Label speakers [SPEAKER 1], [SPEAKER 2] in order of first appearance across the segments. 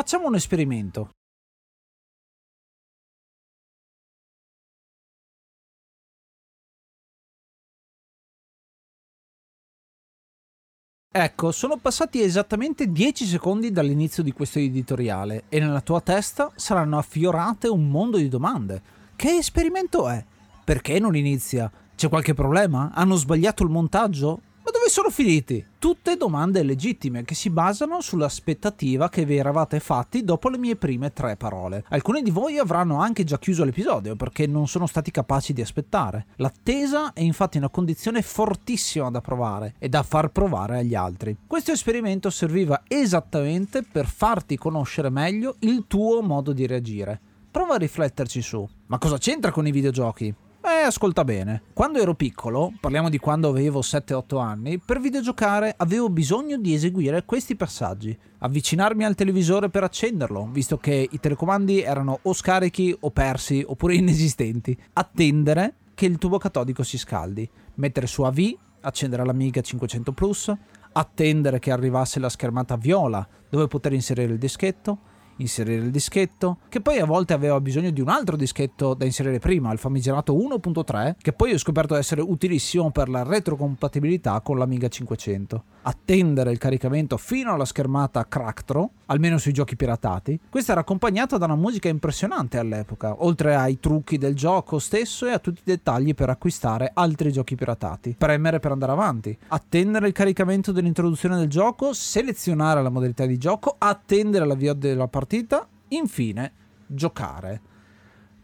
[SPEAKER 1] Facciamo un esperimento. Ecco, sono passati esattamente 10 secondi dall'inizio di questo editoriale e nella tua testa saranno affiorate un mondo di domande. Che esperimento è? Perché non inizia? C'è qualche problema? Hanno sbagliato il montaggio? Ma dove sono finiti? Tutte domande legittime che si basano sull'aspettativa che vi eravate fatti dopo le mie prime tre parole. Alcuni di voi avranno anche già chiuso l'episodio perché non sono stati capaci di aspettare. L'attesa è infatti una condizione fortissima da provare e da far provare agli altri. Questo esperimento serviva esattamente per farti conoscere meglio il tuo modo di reagire. Prova a rifletterci su. Ma cosa c'entra con i videogiochi? Ascolta bene. Quando ero piccolo, parliamo di quando avevo 7-8 anni, per videgiocare avevo bisogno di eseguire questi passaggi. Avvicinarmi al televisore per accenderlo, visto che i telecomandi erano o scarichi o persi oppure inesistenti. Attendere che il tubo catodico si scaldi. Mettere su AV, accendere l'Amiga 500 Plus, attendere che arrivasse la schermata viola dove poter inserire il dischetto, inserire il dischetto, che poi a volte aveva bisogno di un altro dischetto da inserire prima, il famigerato 1.3, che poi ho scoperto essere utilissimo per la retrocompatibilità con l'Amiga 500. Attendere il caricamento fino alla schermata Cracktro, almeno sui giochi piratati. Questa era accompagnata da una musica impressionante all'epoca, oltre ai trucchi del gioco stesso e a tutti i dettagli per acquistare altri giochi piratati. Premere per andare avanti, attendere il caricamento dell'introduzione del gioco, selezionare la modalità di gioco, attendere l'avvio della partita infine giocare.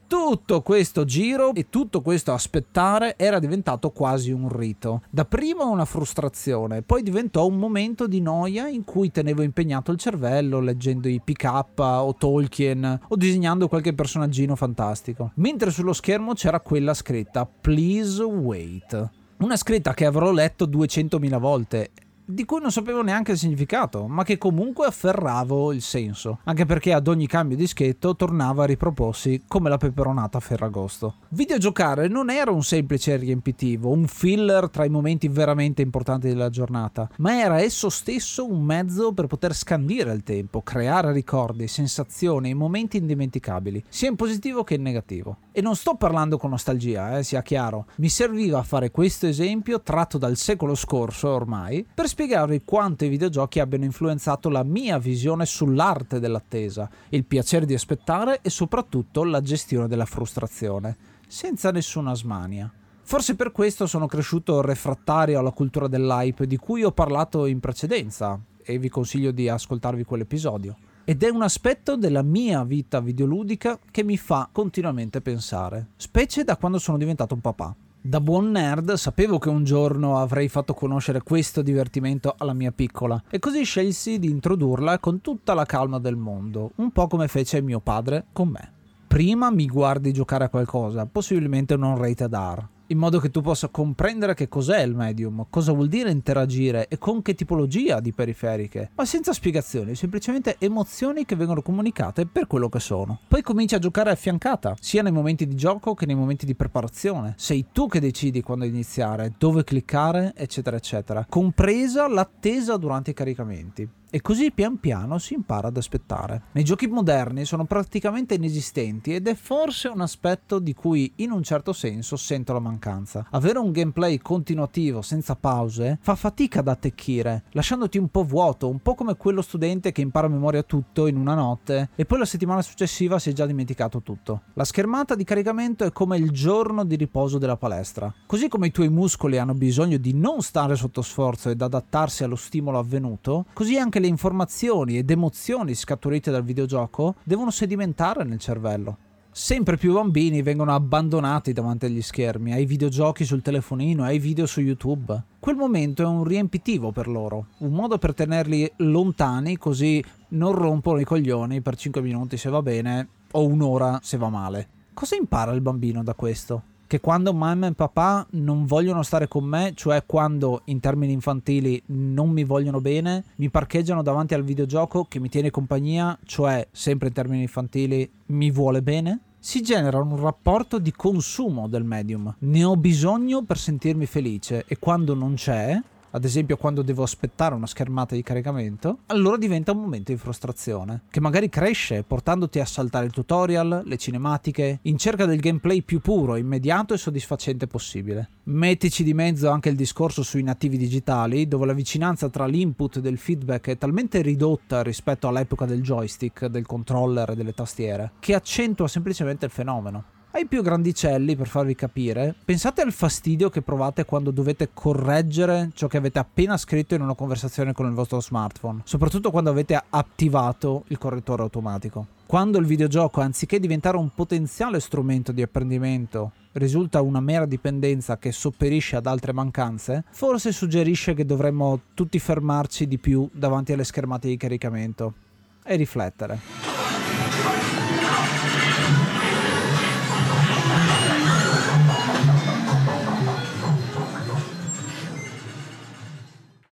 [SPEAKER 1] Tutto questo giro e tutto questo aspettare era diventato quasi un rito. Dapprima una frustrazione, poi diventò un momento di noia in cui tenevo impegnato il cervello leggendo i PK o Tolkien o disegnando qualche personaggino fantastico. Mentre sullo schermo c'era quella scritta Please wait. Una scritta che avrò letto 200.000 volte di cui non sapevo neanche il significato, ma che comunque afferravo il senso, anche perché ad ogni cambio di schetto tornava a riproporsi come la peperonata a Ferragosto. Videogiocare non era un semplice riempitivo, un filler tra i momenti veramente importanti della giornata, ma era esso stesso un mezzo per poter scandire il tempo, creare ricordi, sensazioni e momenti indimenticabili, sia in positivo che in negativo. E non sto parlando con nostalgia, eh, sia chiaro, mi serviva fare questo esempio tratto dal secolo scorso ormai per spiegarvi quanto i videogiochi abbiano influenzato la mia visione sull'arte dell'attesa, il piacere di aspettare e soprattutto la gestione della frustrazione, senza nessuna smania. Forse per questo sono cresciuto refrattario alla cultura dell'hype di cui ho parlato in precedenza e vi consiglio di ascoltarvi quell'episodio. Ed è un aspetto della mia vita videoludica che mi fa continuamente pensare, specie da quando sono diventato un papà. Da buon nerd sapevo che un giorno avrei fatto conoscere questo divertimento alla mia piccola e così scelsi di introdurla con tutta la calma del mondo, un po' come fece mio padre con me. Prima mi guardi giocare a qualcosa, possibilmente non rated R, in modo che tu possa comprendere che cos'è il medium, cosa vuol dire interagire e con che tipologia di periferiche, ma senza spiegazioni, semplicemente emozioni che vengono comunicate per quello che sono. Poi cominci a giocare affiancata, sia nei momenti di gioco che nei momenti di preparazione. Sei tu che decidi quando iniziare, dove cliccare, eccetera, eccetera, compresa l'attesa durante i caricamenti e così pian piano si impara ad aspettare. Nei giochi moderni sono praticamente inesistenti ed è forse un aspetto di cui in un certo senso sento la mancanza. Avere un gameplay continuativo senza pause fa fatica ad attecchire, lasciandoti un po' vuoto, un po' come quello studente che impara a memoria tutto in una notte e poi la settimana successiva si è già dimenticato tutto. La schermata di caricamento è come il giorno di riposo della palestra. Così come i tuoi muscoli hanno bisogno di non stare sotto sforzo ed adattarsi allo stimolo avvenuto, così anche le informazioni ed emozioni scaturite dal videogioco devono sedimentare nel cervello. Sempre più bambini vengono abbandonati davanti agli schermi, ai videogiochi sul telefonino, ai video su YouTube. Quel momento è un riempitivo per loro, un modo per tenerli lontani così non rompono i coglioni per 5 minuti se va bene o un'ora se va male. Cosa impara il bambino da questo? Che quando mamma e papà non vogliono stare con me, cioè quando in termini infantili non mi vogliono bene, mi parcheggiano davanti al videogioco che mi tiene compagnia, cioè sempre in termini infantili mi vuole bene, si genera un rapporto di consumo del medium. Ne ho bisogno per sentirmi felice e quando non c'è, ad esempio quando devo aspettare una schermata di caricamento, allora diventa un momento di frustrazione, che magari cresce portandoti a saltare il tutorial, le cinematiche, in cerca del gameplay più puro, immediato e soddisfacente possibile. Mettici di mezzo anche il discorso sui nativi digitali, dove la vicinanza tra l'input e del feedback è talmente ridotta rispetto all'epoca del joystick, del controller e delle tastiere, che accentua semplicemente il fenomeno. Ai più grandicelli, per farvi capire, pensate al fastidio che provate quando dovete correggere ciò che avete appena scritto in una conversazione con il vostro smartphone, soprattutto quando avete attivato il correttore automatico. Quando il videogioco, anziché diventare un potenziale strumento di apprendimento, risulta una mera dipendenza che sopperisce ad altre mancanze, forse suggerisce che dovremmo tutti fermarci di più davanti alle schermate di caricamento e riflettere.